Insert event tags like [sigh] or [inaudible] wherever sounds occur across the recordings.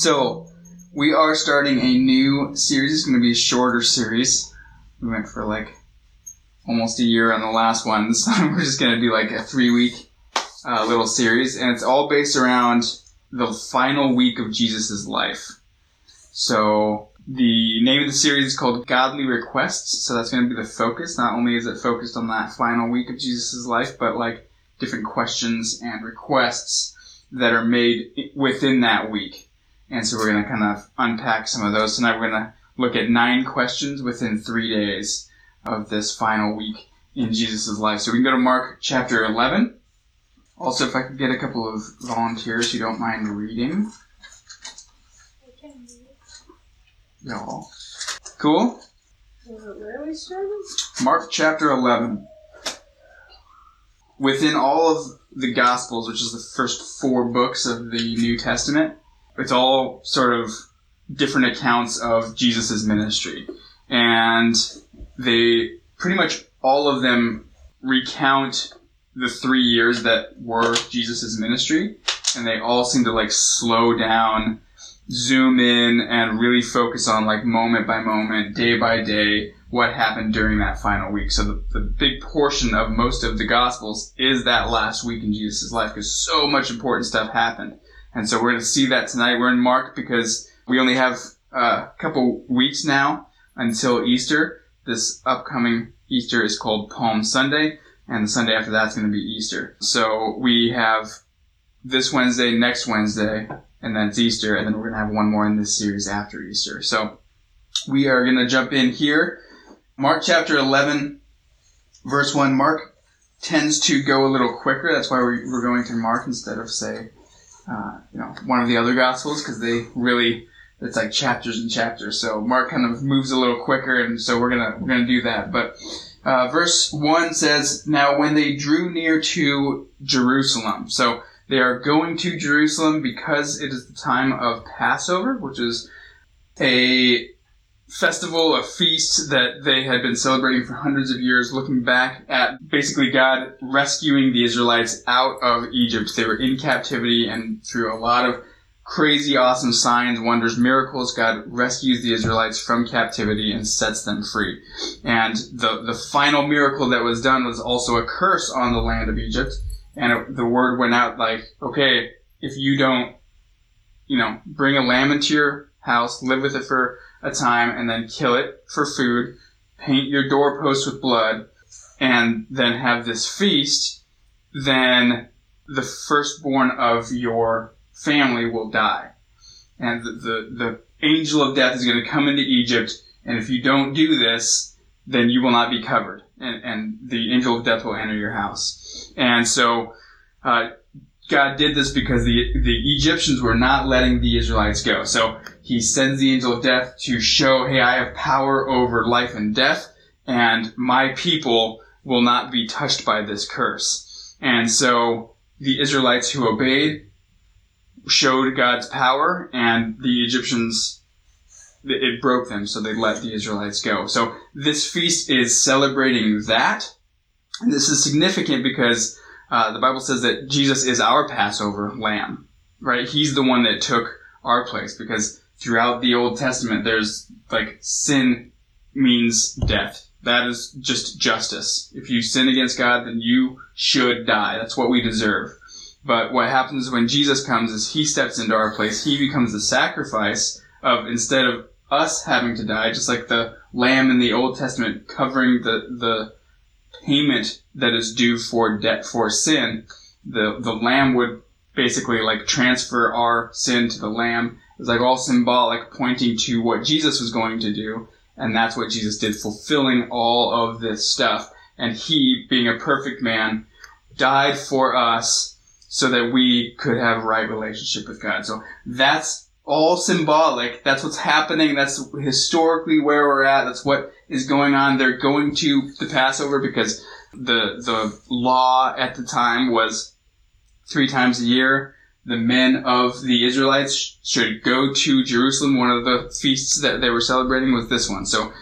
So, we are starting a new series. It's going to be a shorter series. We went for like almost a year on the last one. [laughs] This time we're just going to do like a three week uh, little series, and it's all based around the final week of Jesus' life. So, the name of the series is called Godly Requests. So, that's going to be the focus. Not only is it focused on that final week of Jesus' life, but like different questions and requests that are made within that week. And so we're going to kind of unpack some of those. Tonight we're going to look at nine questions within three days of this final week in Jesus' life. So we can go to Mark chapter 11. Also, if I could get a couple of volunteers who don't mind reading. Y'all. Cool? Mark chapter 11. Within all of the Gospels, which is the first four books of the New Testament, it's all sort of different accounts of Jesus' ministry. And they pretty much all of them recount the three years that were Jesus' ministry. And they all seem to like slow down, zoom in, and really focus on like moment by moment, day by day, what happened during that final week. So the, the big portion of most of the Gospels is that last week in Jesus' life because so much important stuff happened. And so we're going to see that tonight. We're in Mark because we only have uh, a couple weeks now until Easter. This upcoming Easter is called Palm Sunday, and the Sunday after that's going to be Easter. So we have this Wednesday, next Wednesday, and then it's Easter, and then we're going to have one more in this series after Easter. So we are going to jump in here. Mark chapter 11, verse 1. Mark tends to go a little quicker. That's why we're going through Mark instead of, say, uh, you know, one of the other gospels because they really it's like chapters and chapters. So Mark kind of moves a little quicker, and so we're gonna we're gonna do that. But uh, verse one says, "Now when they drew near to Jerusalem, so they are going to Jerusalem because it is the time of Passover, which is a festival, a feast that they had been celebrating for hundreds of years, looking back at basically God rescuing the Israelites out of Egypt. They were in captivity and through a lot of crazy, awesome signs, wonders, miracles, God rescues the Israelites from captivity and sets them free. And the, the final miracle that was done was also a curse on the land of Egypt. And it, the word went out like, okay, if you don't, you know, bring a lamb into your house, live with it for a time and then kill it for food, paint your doorposts with blood, and then have this feast, then the firstborn of your family will die. And the, the, the angel of death is going to come into Egypt, and if you don't do this, then you will not be covered, and, and the angel of death will enter your house. And so, uh, God did this because the, the Egyptians were not letting the Israelites go. So he sends the angel of death to show, hey, I have power over life and death, and my people will not be touched by this curse. And so the Israelites who obeyed showed God's power, and the Egyptians, it broke them, so they let the Israelites go. So this feast is celebrating that. And this is significant because uh, the Bible says that Jesus is our Passover lamb, right? He's the one that took our place because throughout the Old Testament, there's like sin means death. That is just justice. If you sin against God, then you should die. That's what we deserve. But what happens when Jesus comes is he steps into our place. He becomes the sacrifice of instead of us having to die, just like the lamb in the Old Testament covering the, the payment that is due for debt for sin, the, the lamb would basically like transfer our sin to the lamb. It's like all symbolic, pointing to what Jesus was going to do. And that's what Jesus did, fulfilling all of this stuff. And he, being a perfect man, died for us so that we could have right relationship with God. So that's all symbolic. That's what's happening. That's historically where we're at. That's what is going on. They're going to the Passover because the the law at the time was three times a year. The men of the Israelites should go to Jerusalem. One of the feasts that they were celebrating was this one. So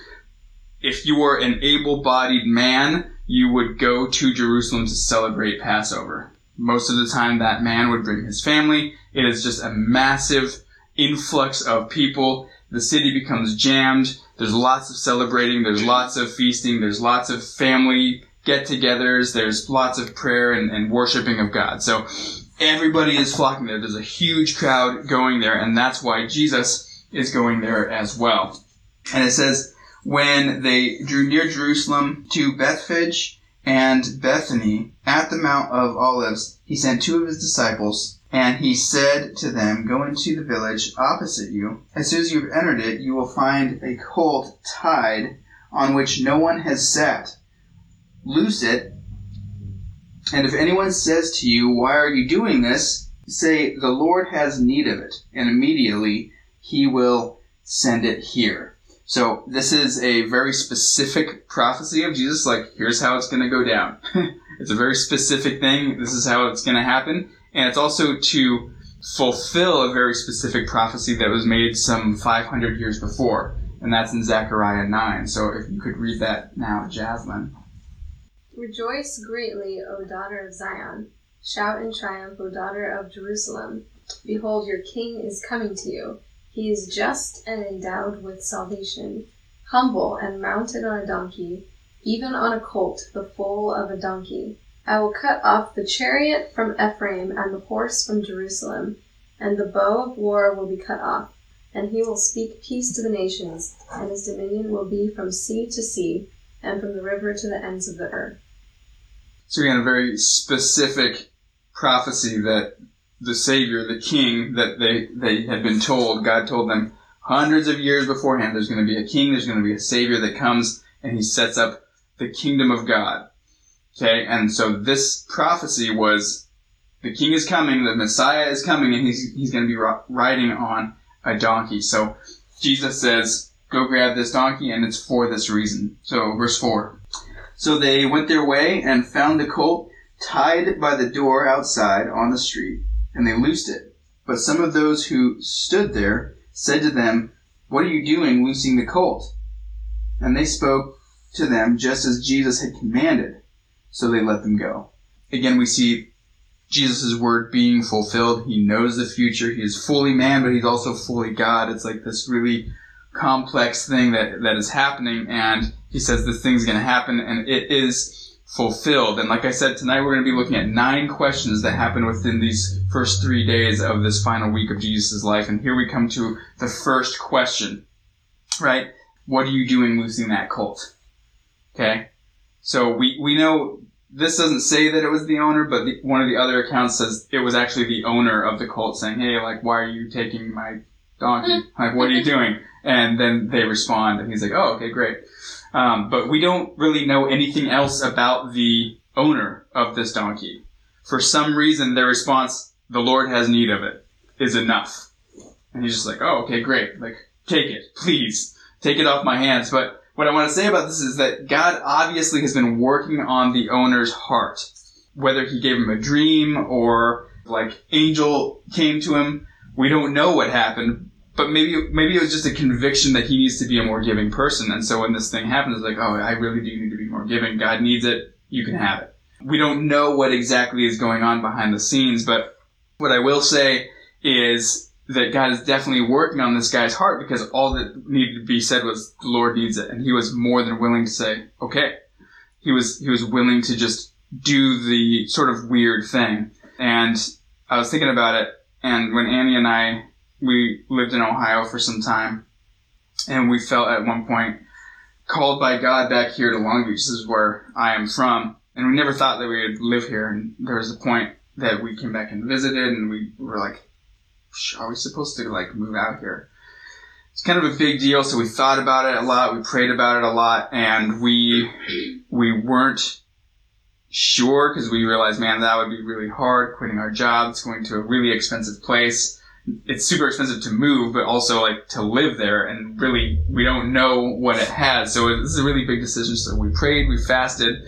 if you were an able-bodied man, you would go to Jerusalem to celebrate Passover. Most of the time that man would bring his family. It is just a massive influx of people. The city becomes jammed. There's lots of celebrating. There's lots of feasting. There's lots of family get-togethers. There's lots of prayer and, and worshiping of God. So everybody is flocking there. There's a huge crowd going there, and that's why Jesus is going there as well. And it says, when they drew near Jerusalem to Bethphage and Bethany at the Mount of Olives, he sent two of his disciples, and he said to them, Go into the village opposite you. As soon as you have entered it, you will find a colt tied on which no one has sat. Loose it, and if anyone says to you, Why are you doing this? say, The Lord has need of it, and immediately he will send it here. So this is a very specific prophecy of Jesus, like, here's how it's going to go down. [laughs] it's a very specific thing. This is how it's going to happen. And it's also to fulfill a very specific prophecy that was made some 500 years before. And that's in Zechariah 9. So if you could read that now, Jaslyn. Rejoice greatly, O daughter of Zion. Shout in triumph, O daughter of Jerusalem. Behold, your king is coming to you. He is just and endowed with salvation, humble and mounted on a donkey, even on a colt, the foal of a donkey. I will cut off the chariot from Ephraim and the horse from Jerusalem, and the bow of war will be cut off. And he will speak peace to the nations, and his dominion will be from sea to sea, and from the river to the ends of the earth. So again, a very specific prophecy that the Savior, the King that they, they had been told, God told them hundreds of years beforehand, there's going to be a King, there's going to be a Savior that comes and he sets up the kingdom of God. Okay, and so this prophecy was the King is coming, the Messiah is coming, and he's, he's going to be riding on a donkey. So Jesus says, go grab this donkey, and it's for this reason. So verse 4. So they went their way and found the colt tied by the door outside on the street, and they loosed it. But some of those who stood there said to them, What are you doing loosing the colt? And they spoke to them just as Jesus had commanded. So they let them go. Again, we see Jesus' word being fulfilled. He knows the future. He is fully man, but he's also fully God. It's like this really complex thing that, that is happening. And he says this thing's going to happen and it is fulfilled. And like I said, tonight we're going to be looking at nine questions that happen within these first three days of this final week of Jesus' life. And here we come to the first question, right? What are you doing losing that colt? Okay. So we, we know this doesn't say that it was the owner, but the, one of the other accounts says it was actually the owner of the colt saying, Hey, like, why are you taking my donkey? Like, what are you doing? And then they respond and he's like, Oh, okay, great. Um, but we don't really know anything else about the owner of this donkey. For some reason, their response, the Lord has need of it, is enough. And he's just like, oh, okay, great. Like, take it, please. Take it off my hands. But what I want to say about this is that God obviously has been working on the owner's heart. Whether he gave him a dream or like angel came to him, we don't know what happened, but maybe maybe it was just a conviction that he needs to be a more giving person. And so when this thing happens, it's like, oh, I really do need to be more giving. God needs it. You can have it. We don't know what exactly is going on behind the scenes, but what I will say is that God is definitely working on this guy's heart because all that needed to be said was the Lord needs it, and he was more than willing to say, okay. He was he was willing to just do the sort of weird thing. And I was thinking about it, and when Annie and I we lived in Ohio for some time, and we felt at one point called by God back here to Long Beach. This is where I am from, and we never thought that we would live here. And there was a point that we came back and visited, and we were like, "Are we supposed to like move out here?" It's kind of a big deal, so we thought about it a lot. We prayed about it a lot, and we we weren't sure because we realized, man, that would be really hard quitting our jobs, going to a really expensive place it's super expensive to move, but also like to live there. And really, we don't know what it has. So this is a really big decision. So we prayed, we fasted,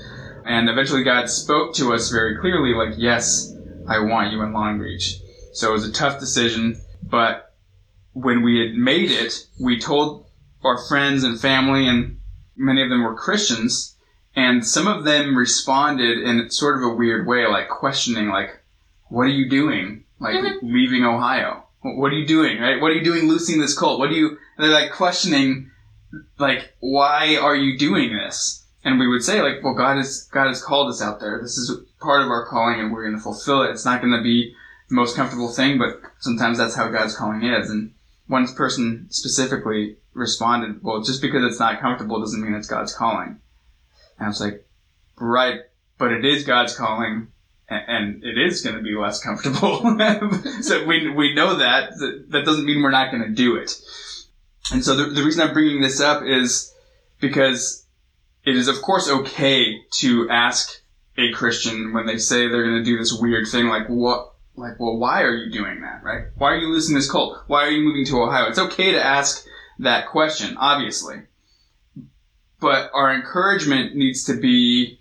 and eventually God spoke to us very clearly, like, yes, I want you in Long Beach. So it was a tough decision, but when we had made it, we told our friends and family, and many of them were Christians, and some of them responded in sort of a weird way, like questioning, like, what are you doing? Like, mm-hmm. leaving Ohio what are you doing, right? What are you doing loosing this cult? What are you, they're like questioning, like, why are you doing this? And we would say, like, well, God has, God has called us out there. This is part of our calling and we're going to fulfill it. It's not going to be most comfortable thing, but sometimes that's how God's calling is. And one person specifically responded, well, just because it's not comfortable doesn't mean it's God's calling. And I was like, right, but it is God's calling and it is going to be less comfortable. [laughs] so we, we know that. That doesn't mean we're not going to do it. And so the, the reason I'm bringing this up is because it is, of course, okay to ask a Christian when they say they're going to do this weird thing, like, what, like, well, why are you doing that, right? Why are you losing this cult? Why are you moving to Ohio? It's okay to ask that question, obviously. But our encouragement needs to be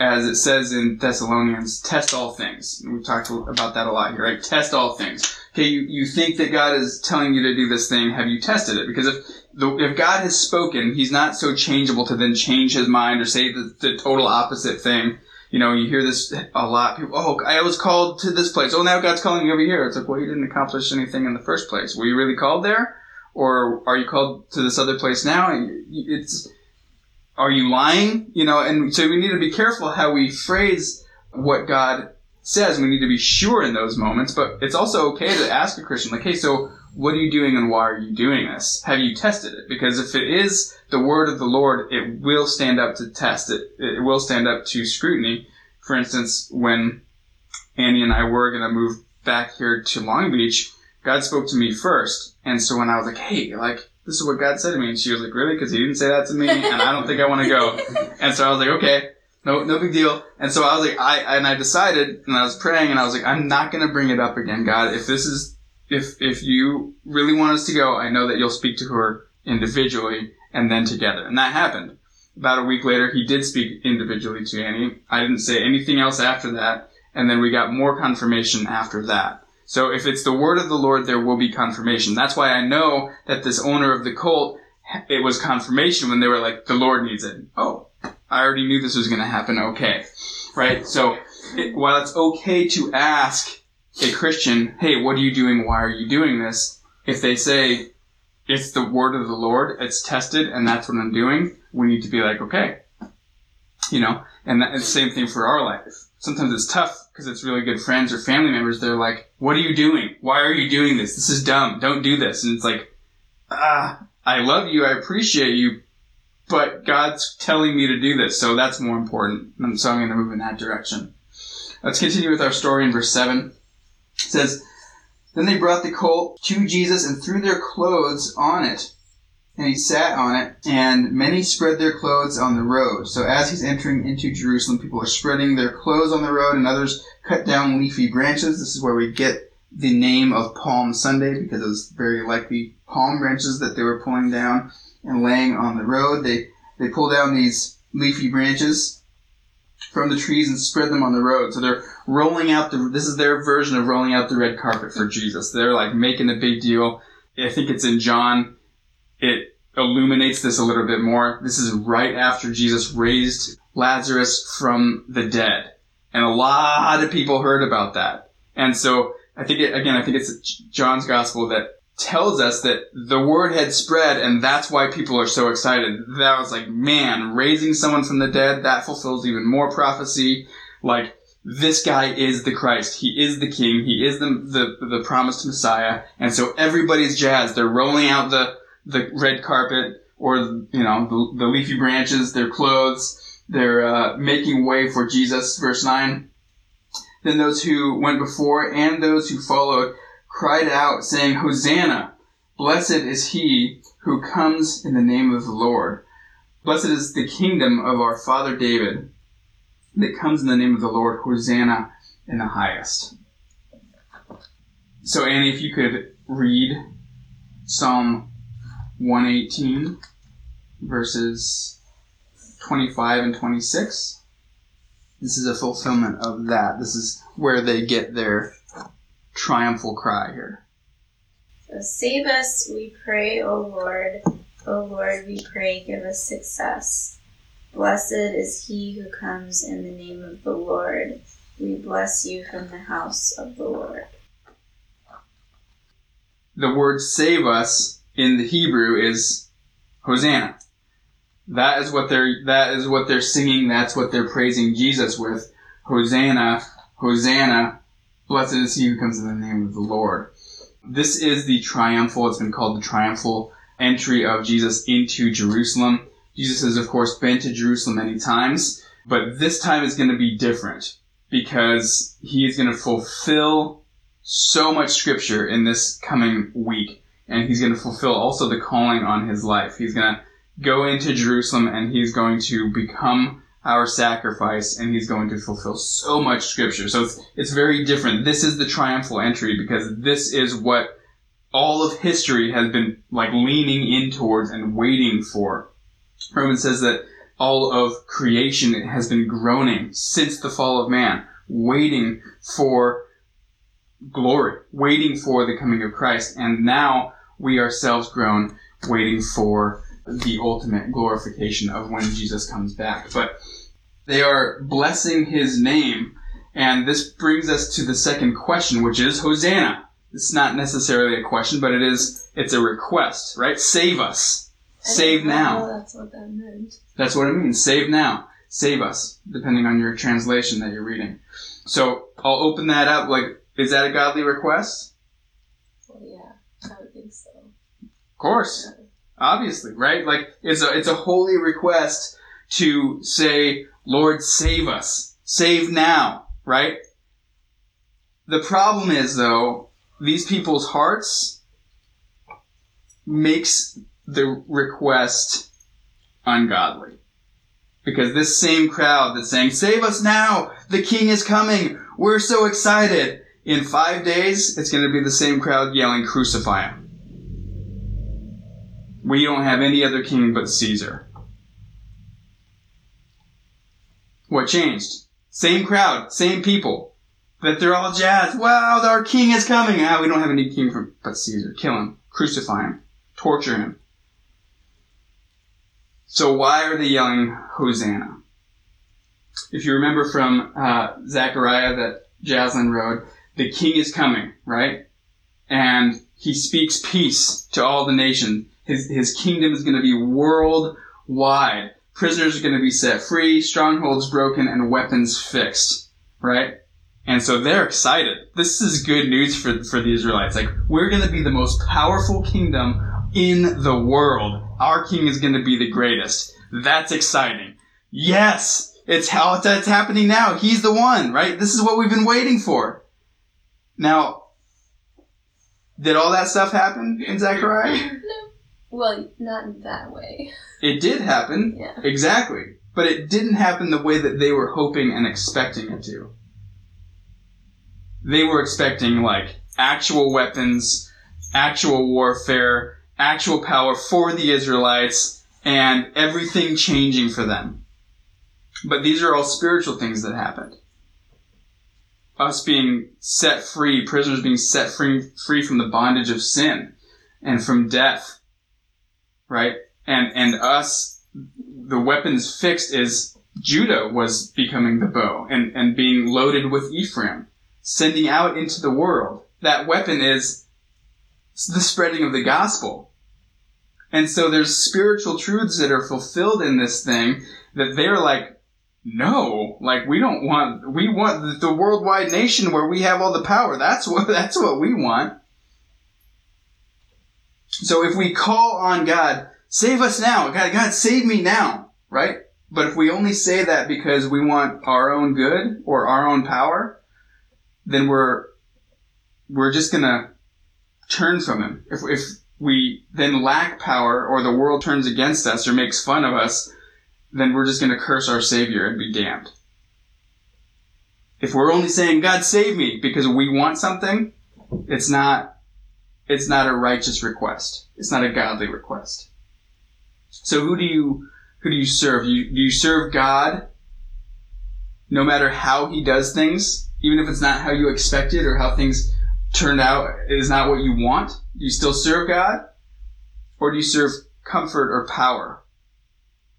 as it says in Thessalonians, test all things. We've talked about that a lot here, right? Test all things. Okay, you, you think that God is telling you to do this thing, have you tested it? Because if the, if God has spoken, He's not so changeable to then change His mind or say the, the total opposite thing. You know, you hear this a lot. People, oh, I was called to this place. Oh, now God's calling you over here. It's like, well, you didn't accomplish anything in the first place. Were you really called there? Or are you called to this other place now? And it's, are you lying? You know, and so we need to be careful how we phrase what God says. We need to be sure in those moments, but it's also okay to ask a Christian, like, hey, so what are you doing and why are you doing this? Have you tested it? Because if it is the word of the Lord, it will stand up to test. It, it will stand up to scrutiny. For instance, when Annie and I were going to move back here to Long Beach, God spoke to me first. And so when I was like, hey, like, this is what God said to me. And she was like, really? Because he didn't say that to me, and I don't think I want to go. [laughs] And so I was like, okay, no, no big deal. And so I was like, I, and I decided, and I was praying, and I was like, I'm not going to bring it up again, God. If this is, if, if you really want us to go, I know that you'll speak to her individually and then together. And that happened. About a week later, he did speak individually to Annie. I didn't say anything else after that. And then we got more confirmation after that. So if it's the word of the Lord, there will be confirmation. That's why I know that this owner of the cult, it was confirmation when they were like, the Lord needs it. Oh, I already knew this was going to happen. Okay. Right? So it, while it's okay to ask a Christian, hey, what are you doing? Why are you doing this? If they say, it's the word of the Lord, it's tested, and that's what I'm doing, we need to be like, okay. You know, and the same thing for our life. Sometimes it's tough because it's really good friends or family members. They're like, what are you doing? Why are you doing this? This is dumb. Don't do this. And it's like, ah, I love you. I appreciate you. But God's telling me to do this. So that's more important. And so I'm going to move in that direction. Let's continue with our story in verse 7. It says, Then they brought the colt to Jesus and threw their clothes on it and he sat on it, and many spread their clothes on the road. So as he's entering into Jerusalem, people are spreading their clothes on the road, and others cut down leafy branches. This is where we get the name of Palm Sunday, because it was very likely palm branches that they were pulling down and laying on the road. They they pull down these leafy branches from the trees and spread them on the road. So they're rolling out the. This is their version of rolling out the red carpet for Jesus. They're like making a big deal. I think it's in John it illuminates this a little bit more. This is right after Jesus raised Lazarus from the dead. And a lot of people heard about that. And so I think it, again, I think it's John's gospel that tells us that the word had spread and that's why people are so excited. That was like, man, raising someone from the dead, that fulfills even more prophecy. Like, this guy is the Christ. He is the King. He is the, the, the promised Messiah. And so everybody's jazzed. They're rolling out the, the red carpet or you know the, the leafy branches, their clothes. They're uh, making way for Jesus. Verse nine. Then those who went before and those who followed cried out, saying, "Hosanna! Blessed is he who comes in the name of the Lord. Blessed is the kingdom of our father David that comes in the name of the Lord. Hosanna in the highest." So, Annie, if you could read Psalm 118, verses 25 and 26. This is a fulfillment of that. This is where they get their triumphal cry here. So save us, we pray, O Lord. O Lord, we pray, give us success. Blessed is he who comes in the name of the Lord. We bless you from the house of the Lord. the word save us in the Hebrew is Hosanna. That is what they're, that is what they're singing. That's what they're praising Jesus with. Hosanna, Hosanna, blessed is he who comes in the name of the Lord. This is the triumphal, it's been called the triumphal entry of Jesus into Jerusalem. Jesus has, of course, been to Jerusalem many times, but this time is going to be different because he is going to fulfill so much scripture in this coming week. And he's going to fulfill also the calling on his life. He's going to go into Jerusalem and he's going to become our sacrifice and he's going to fulfill so much scripture. So it's, it's very different. This is the triumphal entry because this is what all of history has been like leaning in towards and waiting for. Romans says that all of creation has been groaning since the fall of man, waiting for glory, waiting for the coming of Christ. And now we ourselves groan, waiting for the ultimate glorification of when Jesus comes back. But they are blessing his name. And this brings us to the second question, which is Hosanna. It's not necessarily a question, but it is, it's a request, right? Save us. Save now. that's what that meant. That's what it means. Save now. Save us, depending on your translation that you're reading. So I'll open that up. Like, is that a godly request? Well, yeah, I would think so. Of course. Obviously, right? Like, it's a, it's a holy request to say, Lord, save us. Save now, right? The problem is, though, these people's hearts makes the request ungodly. Because this same crowd that's saying, save us now! The king is coming! We're so excited! In five days, it's going to be the same crowd yelling, crucify him. We don't have any other king but Caesar. What changed? Same crowd, same people. That they're all jazzed. Wow, our king is coming. Ah, we don't have any king from, but Caesar. Kill him. Crucify him. Torture him. So why are they yelling Hosanna? If you remember from uh, Zechariah that Jaslyn wrote, the king is coming, right? And he speaks peace to all the nations. His, his kingdom is going to be worldwide. Prisoners are going to be set free, strongholds broken, and weapons fixed, right? And so they're excited. This is good news for, for the Israelites. Like, we're going to be the most powerful kingdom in the world. Our king is going to be the greatest. That's exciting. Yes! It's how it's, it's happening now. He's the one, right? This is what we've been waiting for. Now, did all that stuff happen in Zechariah? Well, not in that way. It did happen. Yeah. Exactly. But it didn't happen the way that they were hoping and expecting it to. They were expecting, like, actual weapons, actual warfare, actual power for the Israelites, and everything changing for them. But these are all spiritual things that happened. Us being set free, prisoners being set free, free from the bondage of sin and from death. Right? And, and us, the weapons fixed is Judah was becoming the bow and, and being loaded with Ephraim, sending out into the world. That weapon is the spreading of the gospel. And so there's spiritual truths that are fulfilled in this thing that they're like, no, like we don't want, we want the worldwide nation where we have all the power. That's what, [laughs] that's what we want. So if we call on God, save us now, God, God, save me now, right? But if we only say that because we want our own good or our own power, then we're, we're just gonna turn from Him. If, if we then lack power or the world turns against us or makes fun of us, then we're just to curse our Savior and be damned. If we're only saying, God save me because we want something, it's not, it's not a righteous request. It's not a godly request. So who do you, who do you serve? You, do you serve God no matter how he does things, even if it's not how you expected or how things turned out is not what you want? Do you still serve God? Or do you serve comfort or power?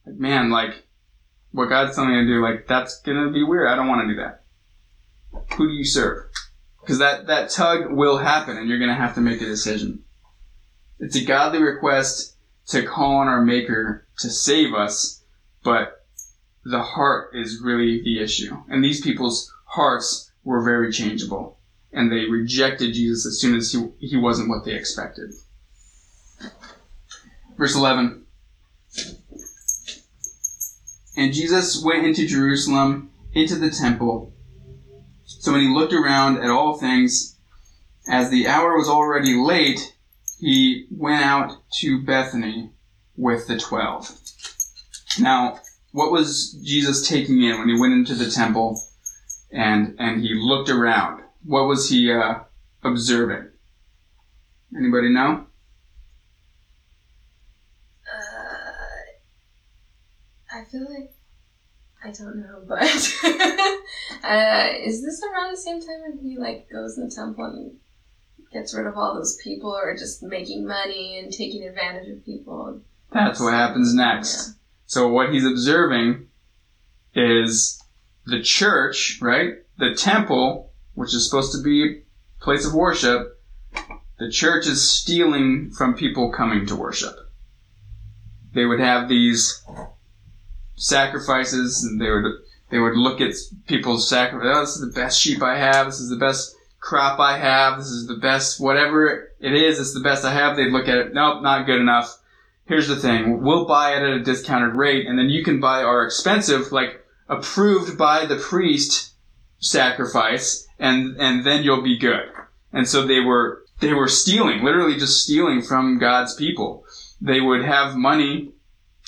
Like, man, like, what God's telling me to do, like, that's gonna be weird. I don't want to do that. Who do you serve? Because that, that tug will happen and you're gonna have to make a decision. It's a godly request to call on our Maker to save us, but the heart is really the issue. And these people's hearts were very changeable. And they rejected Jesus as soon as he, he wasn't what they expected. Verse 11. And Jesus went into Jerusalem, into the temple. So when he looked around at all things, as the hour was already late, he went out to Bethany with the twelve. Now, what was Jesus taking in when he went into the temple and and he looked around? What was he uh, observing? Anybody know? Uh, I feel like I don't know, [laughs] but uh, is this around the same time when he like goes in the temple and gets rid of all those people or just making money and taking advantage of people? That's what happens next. So what he's observing is the church, right? The temple, which is supposed to be a place of worship. The church is stealing from people coming to worship. They would have these sacrifices, and they would they would look at people's sacrifice. Oh, this is the best sheep I have. This is the best crop I have. This is the best whatever it is. It's the best I have. They'd look at it. Nope, not good enough. Here's the thing. We'll buy it at a discounted rate, and then you can buy our expensive, like approved by the priest sacrifice, and and then you'll be good. And so they were they were stealing, literally just stealing from God's people. They would have money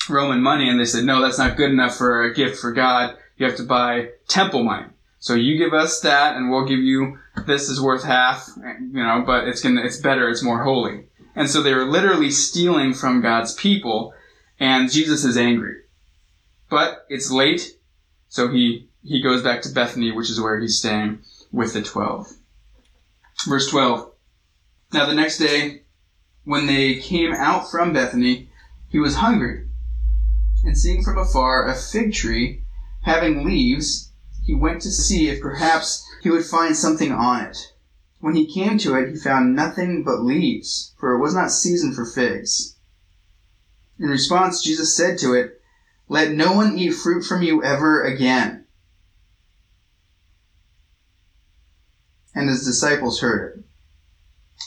Roman money, and they said, no, that's not good enough for a gift for God. You have to buy temple money. So you give us that, and we'll give you this is worth half, you know, but it's gonna, it's better, it's more holy. And so they were literally stealing from God's people, and Jesus is angry. But it's late, so he, he goes back to Bethany, which is where he's staying with the twelve. Verse 12. Now the next day, when they came out from Bethany, he was hungry and seeing from afar a fig tree having leaves, he went to see if perhaps he would find something on it. When he came to it, he found nothing but leaves, for it was not season for figs. In response, Jesus said to it, Let no one eat fruit from you ever again. And his disciples heard it.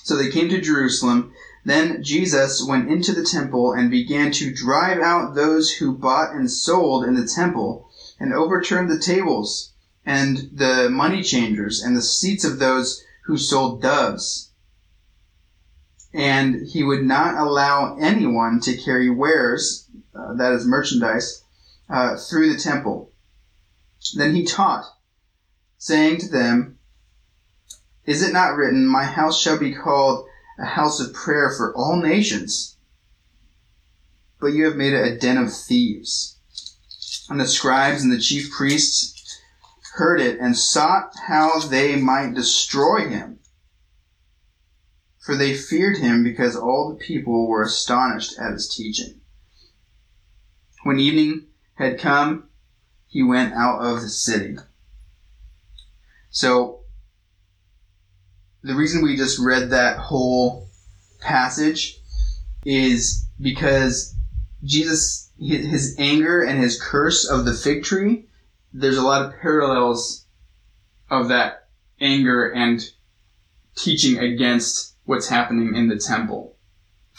So they came to Jerusalem then Jesus went into the temple and began to drive out those who bought and sold in the temple, and overturned the tables and the money changers and the seats of those who sold doves. And he would not allow anyone to carry wares, uh, that is merchandise, uh, through the temple. Then he taught, saying to them, Is it not written, My house shall be called a house of prayer for all nations, but you have made it a den of thieves. And the scribes and the chief priests heard it and sought how they might destroy him. For they feared him because all the people were astonished at his teaching. When evening had come, he went out of the city. So the reason we just read that whole passage is because Jesus, his anger and his curse of the fig tree, there's a lot of parallels of that anger and teaching against what's happening in the temple.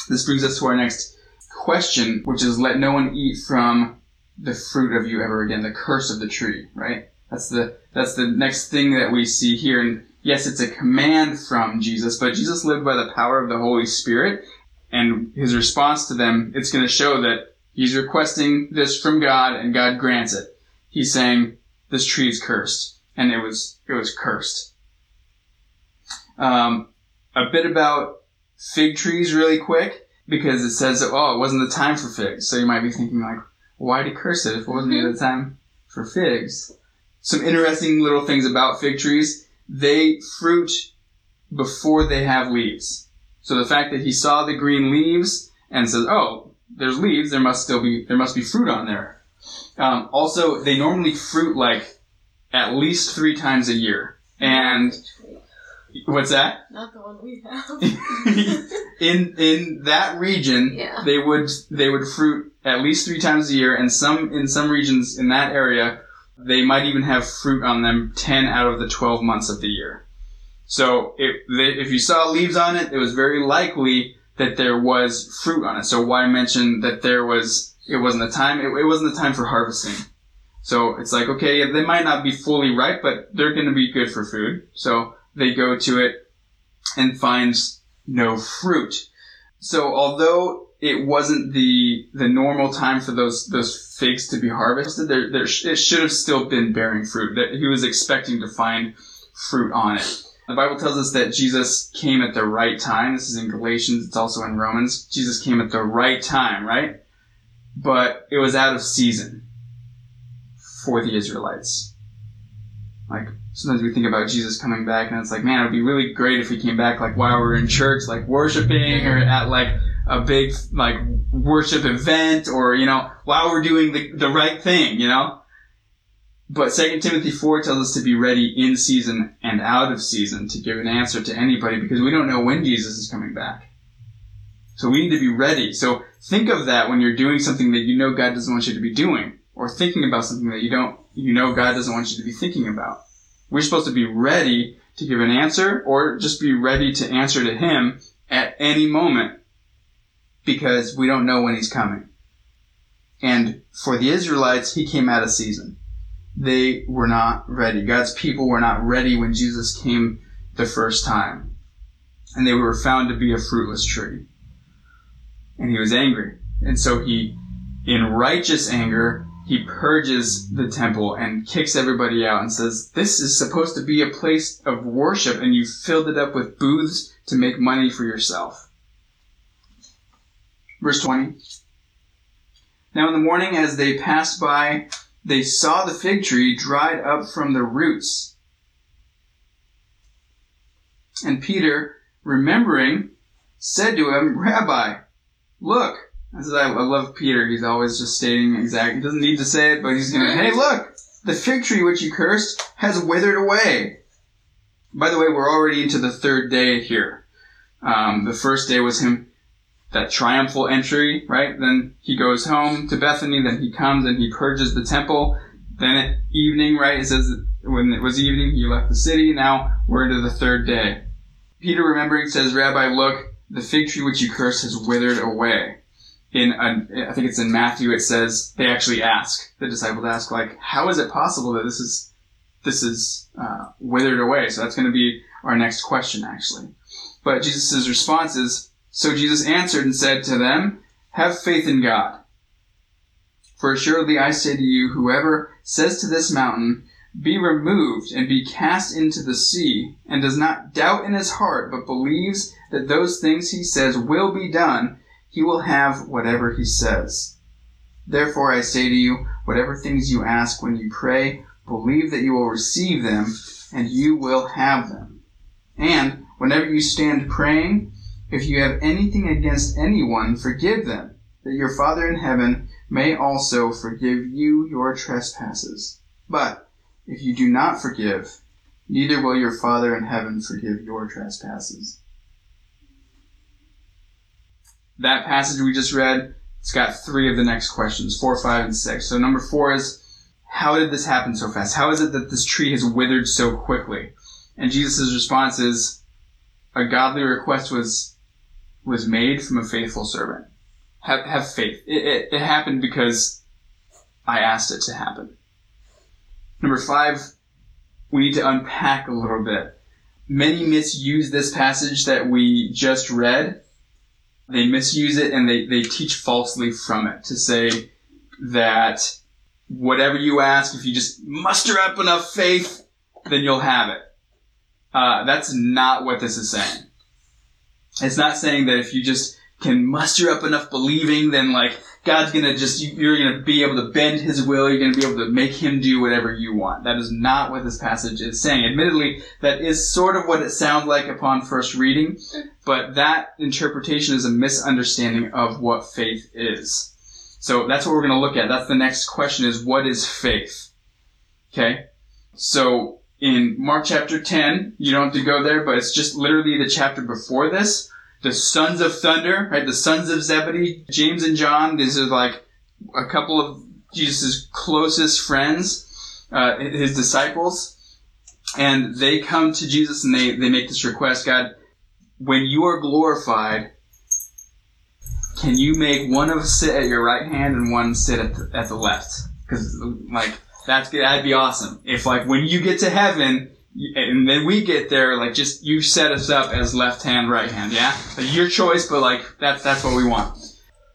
This brings us to our next question, which is let no one eat from the fruit of you ever again, the curse of the tree, right? That's the, that's the next thing that we see here. And yes, it's a command from Jesus, but Jesus lived by the power of the Holy Spirit, and his response to them, it's going to show that he's requesting this from God, and God grants it. He's saying, this tree is cursed, and it was, it was cursed. Um, a bit about fig trees really quick, because it says, oh, it wasn't the time for figs. So you might be thinking like, why did he curse it if it wasn't mm-hmm. the time for figs? Some interesting little things about fig trees they fruit before they have leaves. So the fact that he saw the green leaves and says, "Oh, there's leaves. There must still be there must be fruit on there." Um, also, they normally fruit like at least three times a year, and What's that? Not the one we have. [laughs] in in that region, Yeah. they would they would fruit at least three times a year, and some in some regions in that area, they might even have fruit on them ten out of the twelve months of the year. So if they, if you saw leaves on it, it was very likely that there was fruit on it. So why mention that there was it wasn't the time it, it wasn't the time for harvesting. So it's like okay, they might not be fully ripe, but they're going to be good for food. So they go to it and finds no fruit. So although it wasn't the the normal time for those those figs to be harvested, there, there it should have still been bearing fruit. That he was expecting to find fruit on it. The Bible tells us that Jesus came at the right time. This is in Galatians. It's also in Romans. Jesus came at the right time, right? But it was out of season for the Israelites. Like sometimes we think about Jesus coming back, and it's like, man, it would be really great if he came back like while we're in church, like worshiping, or at like a big like worship event, or you know, while we're doing the the right thing, you know. But 2 Timothy 4 tells us to be ready in season and out of season to give an answer to anybody because we don't know when Jesus is coming back. So we need to be ready. So think of that when you're doing something that you know God doesn't want you to be doing or thinking about something that you don't, you know God doesn't want you to be thinking about. We're supposed to be ready to give an answer or just be ready to answer to Him at any moment because we don't know when He's coming. And for the Israelites, He came out of season they were not ready. God's people were not ready when Jesus came the first time. And they were found to be a fruitless tree. And he was angry. And so he, in righteous anger, he purges the temple and kicks everybody out and says, This is supposed to be a place of worship, and you filled it up with booths to make money for yourself. Verse 20. Now in the morning, as they passed by, they saw the fig tree dried up from the roots. And Peter, remembering, said to him, Rabbi, look. This is, I, love Peter. He's always just stating exactly. He doesn't need to say it, but he's going hey, look, the fig tree which you cursed has withered away. By the way, we're already into the third day here. Um, the first day was him that triumphal entry, right? Then he goes home to Bethany, then he comes and he purges the temple. Then at evening, right? It says when it was evening, he left the city. Now we're into the third day. Peter, remembering, says, Rabbi, look, the fig tree which you cursed has withered away. In, I think it's in Matthew, it says, they actually ask, the disciples ask, like, how is it possible that this is, this is, uh, withered away? So that's going to be our next question, actually. But Jesus' response is, so Jesus answered and said to them, Have faith in God. For assuredly I say to you, whoever says to this mountain, Be removed and be cast into the sea, and does not doubt in his heart, but believes that those things he says will be done, he will have whatever he says. Therefore I say to you, whatever things you ask when you pray, believe that you will receive them, and you will have them. And whenever you stand praying, if you have anything against anyone, forgive them, that your Father in heaven may also forgive you your trespasses. But if you do not forgive, neither will your Father in heaven forgive your trespasses. That passage we just read, it's got three of the next questions, four, five, and six. So number four is, how did this happen so fast? How is it that this tree has withered so quickly? And Jesus' response is, a godly request was was made from a faithful servant. Have, have faith. It, it, it happened because I asked it to happen. Number five, we need to unpack a little bit. Many misuse this passage that we just read. They misuse it and they, they teach falsely from it to say that whatever you ask, if you just muster up enough faith, then you'll have it. Uh, that's not what this is saying. It's not saying that if you just can muster up enough believing, then like God's gonna just you're gonna be able to bend His will. You're gonna be able to make Him do whatever you want. That is not what this passage is saying. Admittedly, that is sort of what it sounds like upon first reading, but that interpretation is a misunderstanding of what faith is. So that's what we're gonna look at. That's the next question: is what is faith? Okay, so in Mark chapter 10, you don't have to go there, but it's just literally the chapter before this. The sons of thunder, right? The sons of Zebedee, James and John, these are like a couple of Jesus' closest friends, uh, his disciples. And they come to Jesus and they, they make this request, God, when you are glorified, can you make one of us sit at your right hand and one sit at the, at the left? Because like that's good. that'd be awesome. If like when you get to heaven and then we get there, like just you set us up as left hand, right hand, yeah, like your choice, but like that's that's what we want.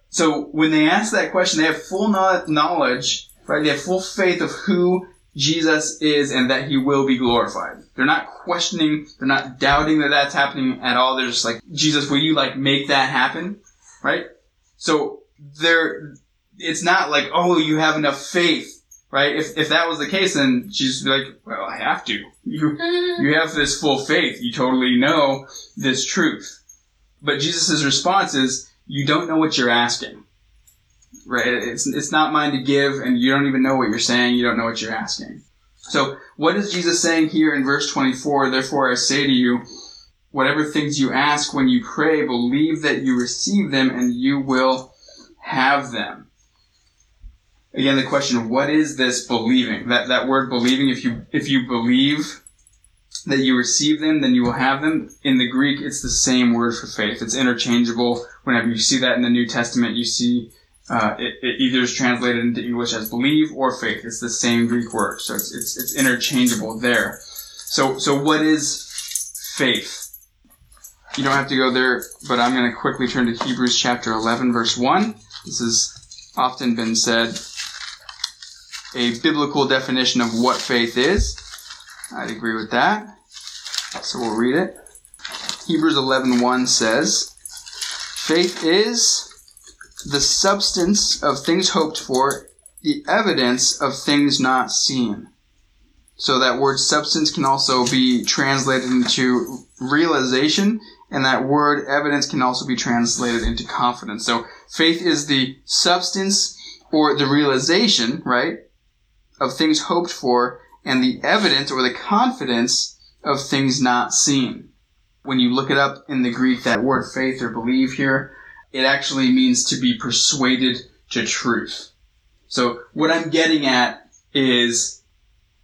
So when they ask that question, they have full knowledge, right? They have full faith of who Jesus is and that he will be glorified. They're not questioning, they're not doubting that that's happening at all. They're just like, Jesus, will you like make that happen? Right? So they're, it's not like, oh, you have enough faith right? If, if that was the case, then she's like, well, I have to. You, mm-hmm. you have this full faith. You totally know this truth. But Jesus' response is, you don't know what you're asking. Right? It's, it's not mine to give, and you don't even know what you're saying. You don't know what you're asking. So, what is Jesus saying here in verse 24? Therefore, I say to you, whatever things you ask when you pray, believe that you receive them, and you will have them again the question what is this believing? That that word believing if you if you believe that you receive them then you will have them. In the greek it's the same word for faith. It's interchangeable. Whenever you see that in the new testament you see uh, it, it, either is translated into english as believe or faith. It's the same greek word. So it's, it's, it's interchangeable there. So so what is faith? You don't have to go there but i'm going to quickly turn to hebrews chapter 11 verse 1 this has often been said a biblical definition of what faith is. I'd agree with that. So we'll read it. Hebrews 11:1 says, "Faith is the substance of things hoped for, the evidence of things not seen." So that word substance can also be translated into realization, and that word evidence can also be translated into confidence. So faith is the substance or the realization, right, of things hoped for and the evidence or the confidence of things not seen. When you look it up in the Greek, that word faith or believe here, it actually means to be persuaded to truth. So what I'm getting at is,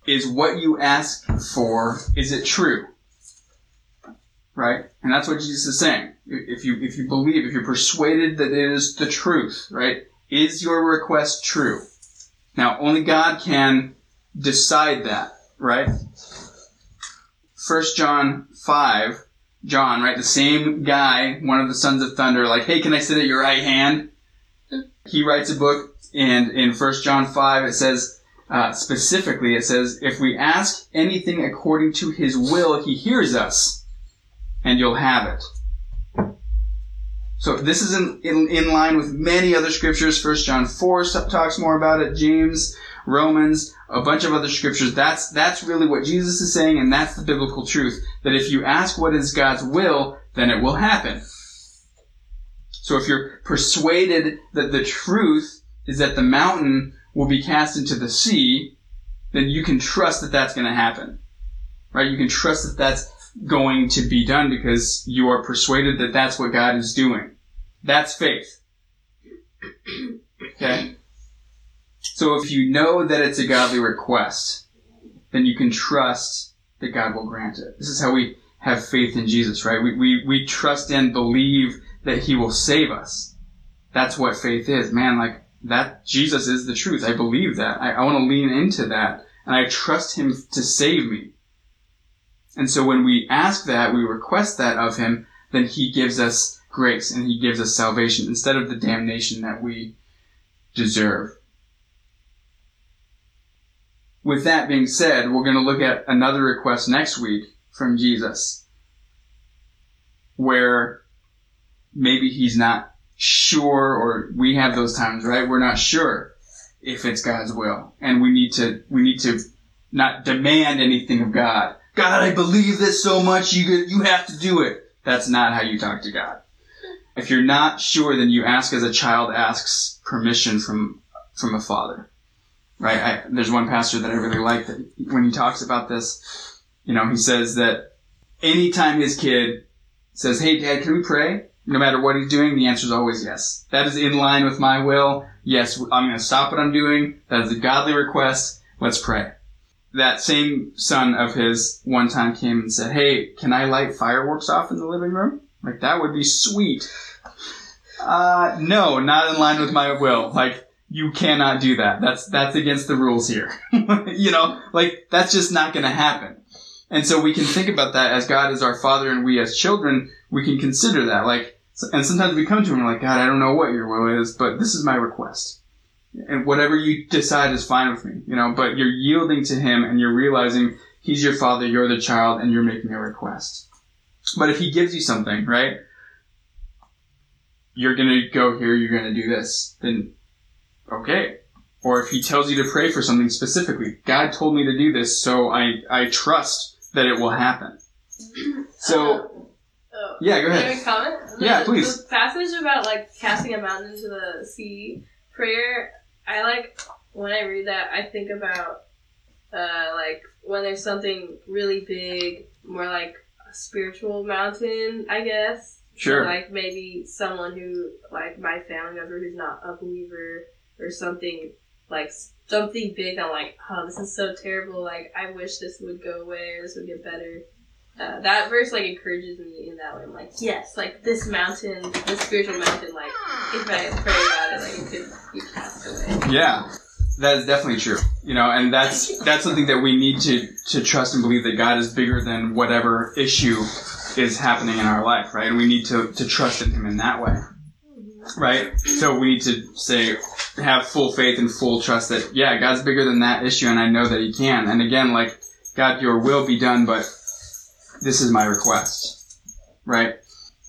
is what you ask for, is it true? Right? And that's what Jesus is saying. If you, if you believe, if you're persuaded that it is the truth, right? Is your request true? Now, only God can decide that, right? First John 5, John, right? The same guy, one of the sons of thunder, like, hey, can I sit at your right hand? He writes a book, and in First John 5, it says, uh, specifically, it says, if we ask anything according to his will, he hears us, and you'll have it. So this is in, in, in line with many other scriptures. First John 4 talks more about it. James, Romans, a bunch of other scriptures. That's, that's really what Jesus is saying, and that's the biblical truth. That if you ask what is God's will, then it will happen. So if you're persuaded that the truth is that the mountain will be cast into the sea, then you can trust that that's going to happen. Right? You can trust that that's going to be done because you are persuaded that that's what God is doing. That's faith. Okay? So if you know that it's a godly request, then you can trust that God will grant it. This is how we have faith in Jesus, right? We, we, we trust and believe that He will save us. That's what faith is. Man, like, that, Jesus is the truth. I believe that. I, I want to lean into that. And I trust Him to save me. And so when we ask that, we request that of Him, then He gives us grace and He gives us salvation instead of the damnation that we deserve. With that being said, we're going to look at another request next week from Jesus where maybe He's not sure or we have those times, right? We're not sure if it's God's will and we need to, we need to not demand anything of God God, I believe this so much, you, you have to do it. That's not how you talk to God. If you're not sure, then you ask as a child asks permission from, from a father. right? I, there's one pastor that I really like that when he talks about this, you know, he says that anytime his kid says, "Hey, Dad, can we pray?" No matter what he's doing, the answer is always yes. That is in line with my will. Yes, I'm going to stop what I'm doing. That is a godly request. Let's pray. That same son of his one time came and said, Hey, can I light fireworks off in the living room? Like, that would be sweet. Uh, no, not in line with my will. Like, you cannot do that. That's, that's against the rules here. [laughs] you know, like, that's just not gonna happen. And so we can think about that as God is our Father and we as children, we can consider that. Like, and sometimes we come to Him like, God, I don't know what your will is, but this is my request. And whatever you decide is fine with me, you know, but you're yielding to Him and you're realizing He's your Father, you're the child, and you're making a request. But if He gives you something, right? You're gonna go here, you're gonna do this, then okay. Or if He tells you to pray for something specifically, God told me to do this, so I, I trust that it will happen. [laughs] So, oh, oh. yeah, go ahead. comment? Yeah, The- please. The passage about like casting a mountain into the sea prayer, I like when I read that, I think about uh, like when there's something really big, more like a spiritual mountain, I guess. Sure. Like maybe someone who, like my family member who's not a believer or something, like something big. I'm like, oh, this is so terrible. Like, I wish this would go away or this would get better. Uh, that verse like encourages me in that way. I'm like, yes, like this mountain, this spiritual mountain. Like, if I pray about it, like it could be cast away. Yeah, that is definitely true. You know, and that's that's something that we need to to trust and believe that God is bigger than whatever issue is happening in our life, right? And we need to to trust in Him in that way, right? So we need to say have full faith and full trust that yeah, God's bigger than that issue, and I know that He can. And again, like God, Your will be done, but this is my request, right?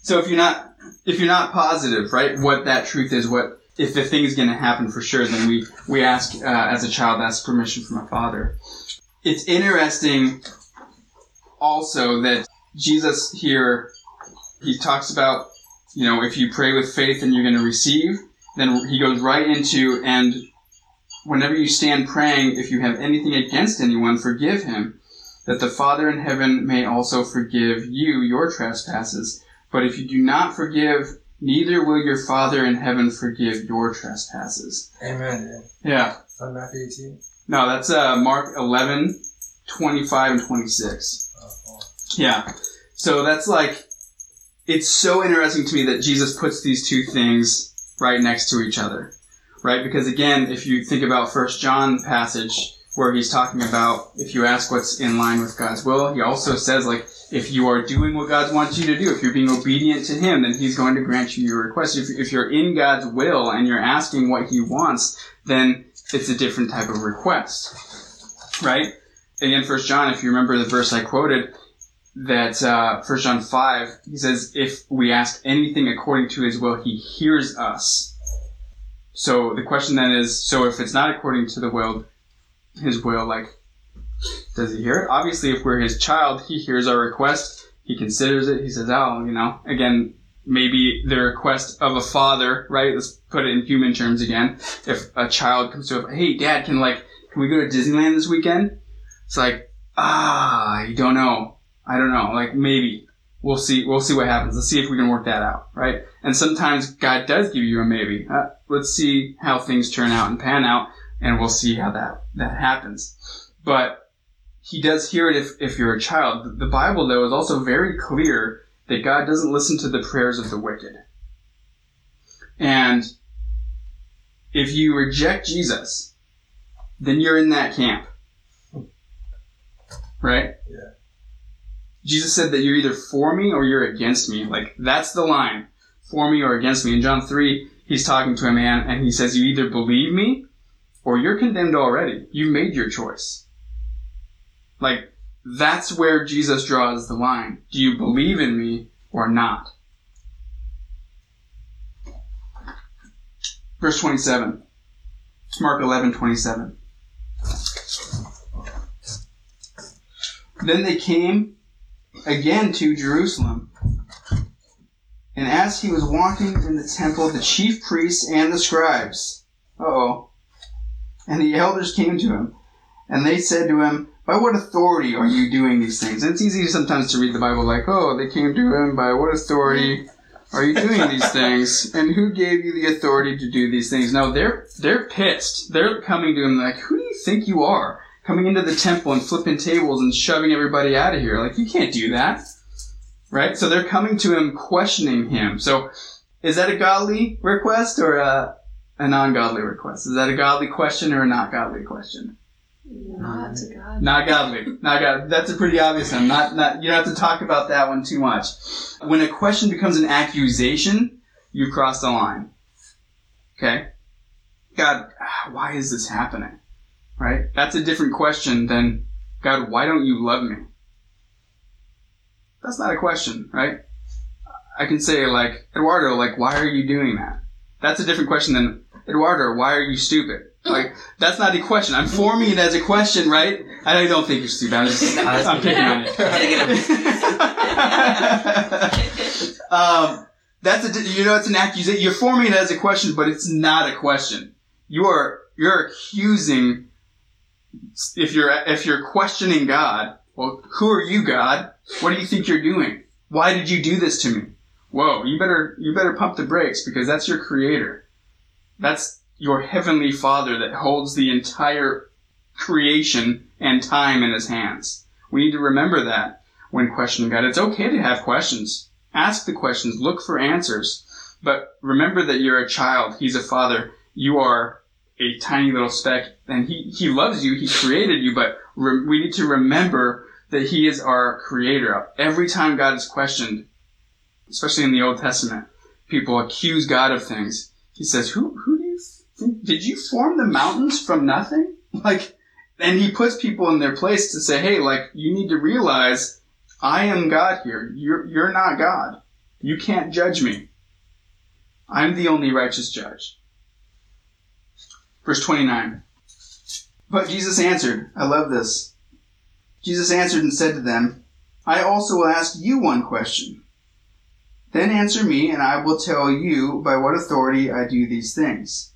So if you're not if you're not positive, right, what that truth is, what if the thing is going to happen for sure, then we we ask uh, as a child ask permission from a father. It's interesting also that Jesus here he talks about you know if you pray with faith and you're going to receive. Then he goes right into and whenever you stand praying, if you have anything against anyone, forgive him, that the Father in heaven may also forgive you your trespasses. But if you do not forgive, neither will your Father in heaven forgive your trespasses. Amen. Yeah. On Matthew 18. No, that's uh, Mark 11, 25 and 26. Oh, Yeah. So that's like, it's so interesting to me that Jesus puts these two things right next to each other. Right? Because again, if you think about First John passage where he's talking about if you ask what's in line with God's will, he also says like, if you are doing what God wants you to do, if you're being obedient to Him, then He's going to grant you your request. If, if you're in God's will and you're asking what He wants, then it's a different type of request. Right? Again, First John, if you remember the verse I quoted, that uh, 1 John 5, he says, if we ask anything according to his will, he hears us. So the question then is, so if it's not according to the will, his will, like, does he hear it? Obviously, if we're his child, he hears our request, he considers it, he says, oh, you know, again, maybe the request of a father, right? Let's put it in human terms again. If a child comes to, a, hey, dad, can like, can we go to Disneyland this weekend? It's like, ah, you don't know. I don't know. Like maybe we'll see. We'll see what happens. Let's see if we can work that out, right? And sometimes God does give you a maybe. Uh, let's see how things turn out and pan out, and we'll see how that that happens. But He does hear it if if you're a child. The Bible though is also very clear that God doesn't listen to the prayers of the wicked. And if you reject Jesus, then you're in that camp. Right? Yeah. Jesus said that you're either for me or you're against me. Like, that's the line. For me or against me. In John 3, he's talking to a man and he says, You either believe me or you're condemned already. You made your choice. Like, that's where Jesus draws the line. Do you believe in me or not? Verse 27. Mark 11, 27. Then they came again to Jerusalem. And as he was walking in the temple, the chief priests and the scribes, oh, And the elders came to him, and they said to him, By what authority are you doing these things? And it's easy sometimes to read the Bible like, Oh, they came to him, by what authority are you doing these things? And who gave you the authority to do these things? No, they're they're pissed. They're coming to him like, Who do you think you are? Coming into the temple and flipping tables and shoving everybody out of here. Like, you can't do that. Right? So they're coming to him, questioning him. So is that a godly request or a, a non-godly request? Is that a godly question or a not godly question? Not to God. Not godly. Not godly. That's a pretty obvious one. Not, not, you don't have to talk about that one too much. When a question becomes an accusation, you've crossed the line. Okay? God, why is this happening? Right? That's a different question than, God, why don't you love me? That's not a question, right? I can say like, Eduardo, like, why are you doing that? That's a different question than, Eduardo, why are you stupid? Like, that's not a question. I'm forming it as a question, right? I don't think you're stupid. I'm just, [laughs] I'm picking on you. [laughs] um, that's a, you know, it's an accusation. You're forming it as a question, but it's not a question. You are, you're accusing, if you're, if you're questioning God, well, who are you, God? What do you think you're doing? Why did you do this to me? Whoa, you better, you better pump the brakes because that's your creator. That's your heavenly father that holds the entire creation and time in his hands. We need to remember that when questioning God. It's okay to have questions. Ask the questions. Look for answers. But remember that you're a child. He's a father. You are a tiny little speck and he, he loves you. He created you, but re- we need to remember that he is our creator. Every time God is questioned, especially in the Old Testament, people accuse God of things. He says, who, who do you think, did you form the mountains from nothing? [laughs] Like, and he puts people in their place to say, hey, like, you need to realize I am God here. You're, you're not God. You can't judge me. I'm the only righteous judge. Verse 29. But Jesus answered, I love this. Jesus answered and said to them, I also will ask you one question. Then answer me, and I will tell you by what authority I do these things.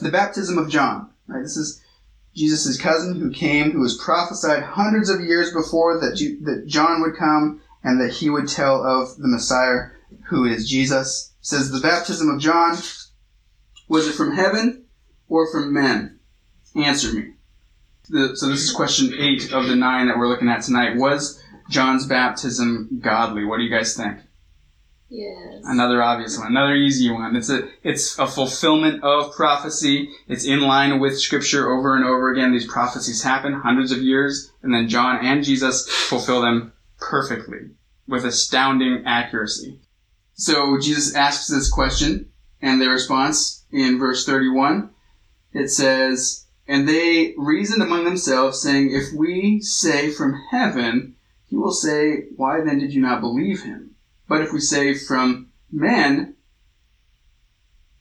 The baptism of John, right? This is Jesus' cousin who came, who was prophesied hundreds of years before that, that John would come and that he would tell of the Messiah, who is Jesus. It says the baptism of John, was it from heaven or from men? Answer me. The, so this is question eight of the nine that we're looking at tonight. Was John's baptism godly? What do you guys think? Yes. Another obvious one, another easy one. It's a it's a fulfillment of prophecy. It's in line with scripture over and over again. These prophecies happen hundreds of years, and then John and Jesus fulfill them perfectly with astounding accuracy. So Jesus asks this question, and their response in verse 31, it says, And they reasoned among themselves, saying, If we say from heaven, he will say, Why then did you not believe him? But if we say from men,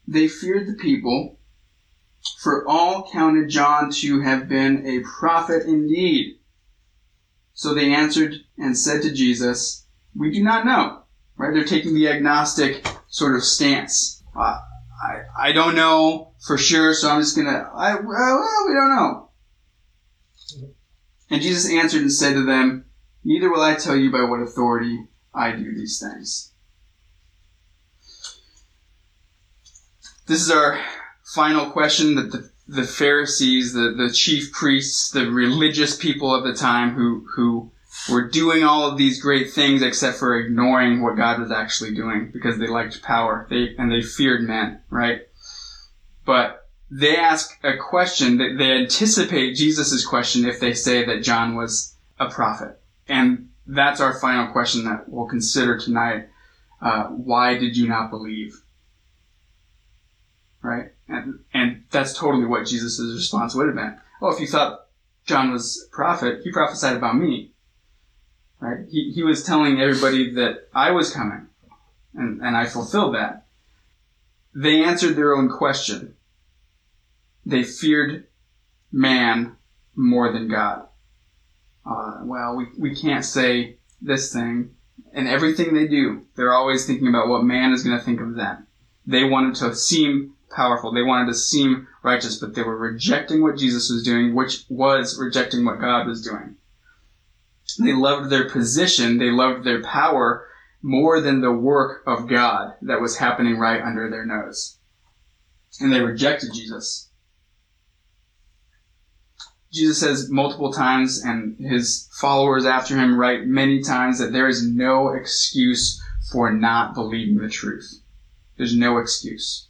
they feared the people, for all counted John to have been a prophet indeed. So they answered and said to Jesus, We do not know. Right? They're taking the agnostic sort of stance. Uh, I, I don't know for sure, so I'm just gonna, I, well, we don't know. And Jesus answered and said to them, Neither will I tell you by what authority I do these things. This is our final question that the, the Pharisees, the, the chief priests, the religious people of the time who, who were doing all of these great things except for ignoring what God was actually doing because they liked power. They, and they feared men, right? But they ask a question that they anticipate Jesus' question if they say that John was a prophet. And that's our final question that we'll consider tonight. Uh, why did you not believe? Right? And, and that's totally what Jesus' response would have been. Well, if you thought John was a prophet, he prophesied about me. Right? He, he was telling everybody that I was coming. And, and I fulfilled that. They answered their own question. They feared man more than God uh, well, we, we can't say this thing. And everything they do, they're always thinking about what man is going to think of them. They wanted to seem powerful. They wanted to seem righteous, but they were rejecting what Jesus was doing, which was rejecting what God was doing. They loved their position, they loved their power more than the work of God that was happening right under their nose. And they rejected Jesus. Jesus says multiple times, and his followers after him write many times, that there is no excuse for not believing the truth. There's no excuse.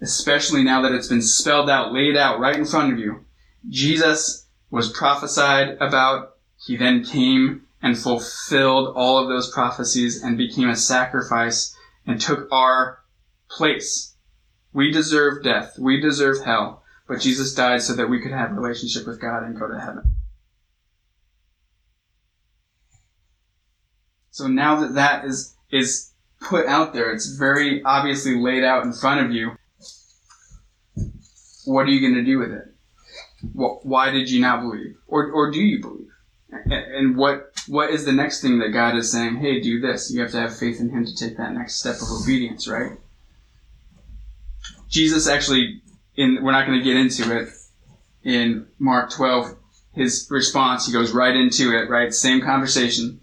Especially now that it's been spelled out, laid out right in front of you. Jesus was prophesied about. He then came and fulfilled all of those prophecies and became a sacrifice and took our place. We deserve death. We deserve hell. But Jesus died so that we could have a relationship with God and go to heaven. So now that that is, is put out there, it's very obviously laid out in front of you. What are you going to do with it? Why did you not believe? Or, or do you believe? And what, what is the next thing that God is saying? Hey, do this. You have to have faith in Him to take that next step of obedience, right? Jesus actually, in, we're not going to get into it, in Mark 12, his response, he goes right into it, right? Same conversation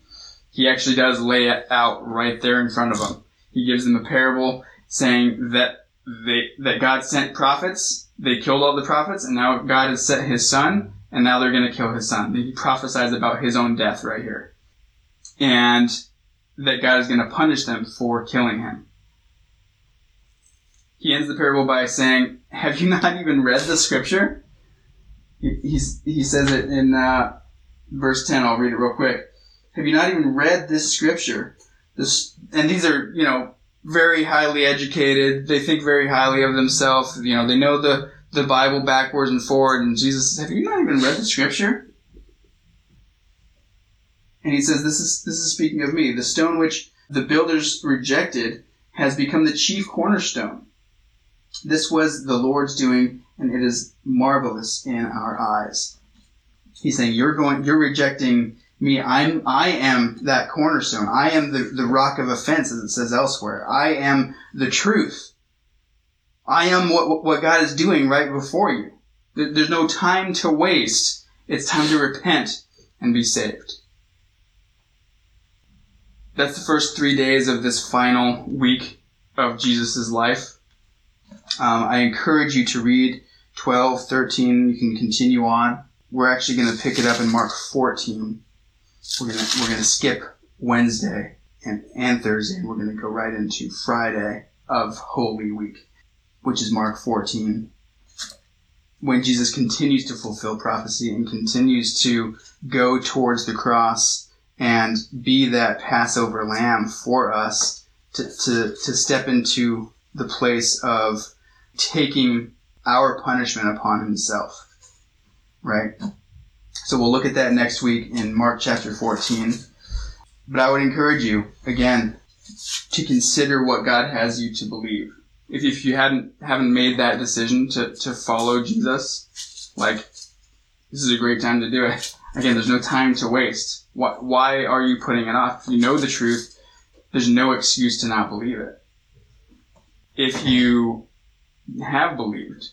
he actually does lay it out right there in front of them. He gives them a parable saying that they, that God sent prophets, they killed all the prophets, and now God has sent his son, and now they're going to kill his son. He prophesies about his own death right here. And that God is going to punish them for killing him. He ends the parable by saying, Have you not even read the scripture? He, he's, he says it in uh, verse 10. I'll read it real quick. Have you not even read this scripture? This, and these are, you know, very highly educated. They think very highly of themselves. You know, they know the, the Bible backwards and forward. And Jesus says, have you not even read the scripture? And he says, this is, this is speaking of me. The stone which the builders rejected has become the chief cornerstone. This was the Lord's doing, and it is marvelous in our eyes. He's saying, you're going, you're rejecting me. I'm, I am that cornerstone. I am the, the rock of offense, as it says elsewhere. I am the truth. I am what, what God is doing right before you. There's no time to waste. It's time to repent and be saved. That's the first three days of this final week of Jesus' life. Um, I encourage you to read 12, 13. You can continue on. We're actually going to pick it up in Mark 14 we're gonna we're gonna skip Wednesday and, and Thursday, we're gonna go right into Friday of Holy Week, which is Mark 14. When Jesus continues to fulfill prophecy and continues to go towards the cross and be that Passover lamb for us to, to, to step into the place of taking our punishment upon himself. Right? So we'll look at that next week in Mark chapter 14. But I would encourage you, again, to consider what God has you to believe. If, if you hadn't haven't made that decision to, to follow Jesus, like this is a great time to do it. Again, there's no time to waste. Why, why are you putting it off? You know the truth, there's no excuse to not believe it. If you have believed,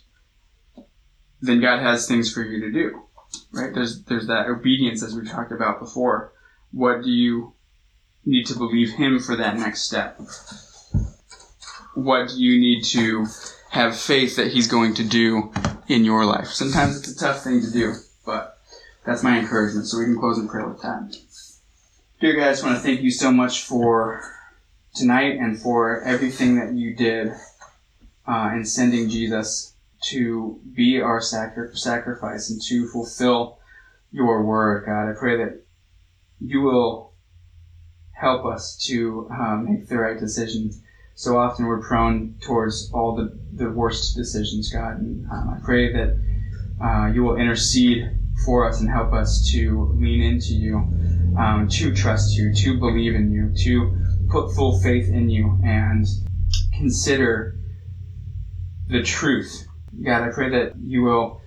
then God has things for you to do right? There's there's that obedience as we talked about before. What do you need to believe Him for that next step? What do you need to have faith that He's going to do in your life? Sometimes it's a tough thing to do, but that's my encouragement. So we can close in prayer with that. Dear God, I just want to thank you so much for tonight and for everything that you did uh, in sending Jesus to be our sacri- sacrifice and to fulfill your word, God. I pray that you will help us to um, make the right decisions. So often we're prone towards all the, the worst decisions, God. And um, I pray that uh, you will intercede for us and help us to lean into you, um, to trust you, to believe in you, to put full faith in you, and consider the truth God, I pray that you will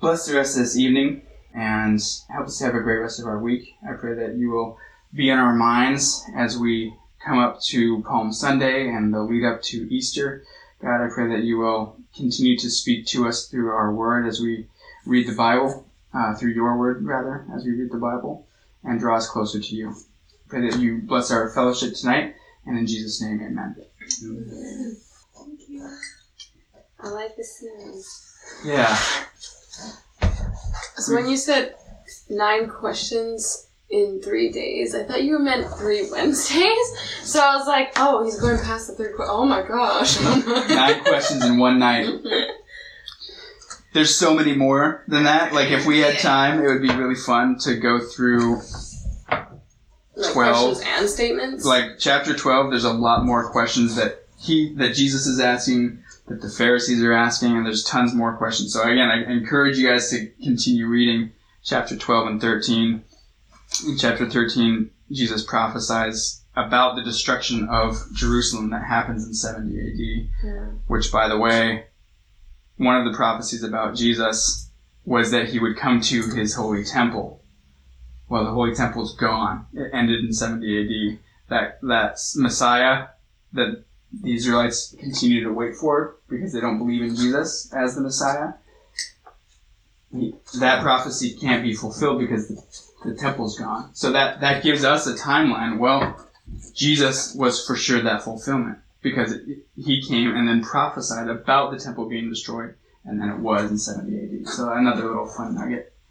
bless the rest of this evening and help us have a great rest of our week. I pray that you will be in our minds as we come up to Palm Sunday and the lead up to Easter. God, I pray that you will continue to speak to us through our word as we read the Bible, uh, through your word, rather, as we read the Bible, and draw us closer to you. Pray that you bless our fellowship tonight, and in Jesus' name, amen. Thank you. I like the series. Yeah. So when you said nine questions in three days, I thought you meant three [laughs] Wednesdays. So I was like, oh, he's going past the third. Qu- oh my gosh. [laughs] Nine questions in one night. Mm-hmm. There's so many more than that. Like, if we had time, it would be really fun to go through like 12. questions and statements. like chapter 12 there's a lot more questions that he that jesus is asking that the pharisees are asking and there's tons more questions so again i encourage you guys to continue reading chapter 12 and 13 in chapter 13 jesus prophesies about the destruction of jerusalem that happens in 70 ad Yeah. which by the way one of the prophecies about jesus was that he would come to his holy temple well, the Holy Temple's gone. It ended in 70 AD. That that Messiah that the Israelites continue to wait for it because they don't believe in Jesus as the Messiah. That prophecy can't be fulfilled because the, the temple's gone. So that that gives us a timeline. Well, Jesus was for sure that fulfillment because it, he came and then prophesied about the temple being destroyed, and then it was in 70 AD. So another little fun nugget.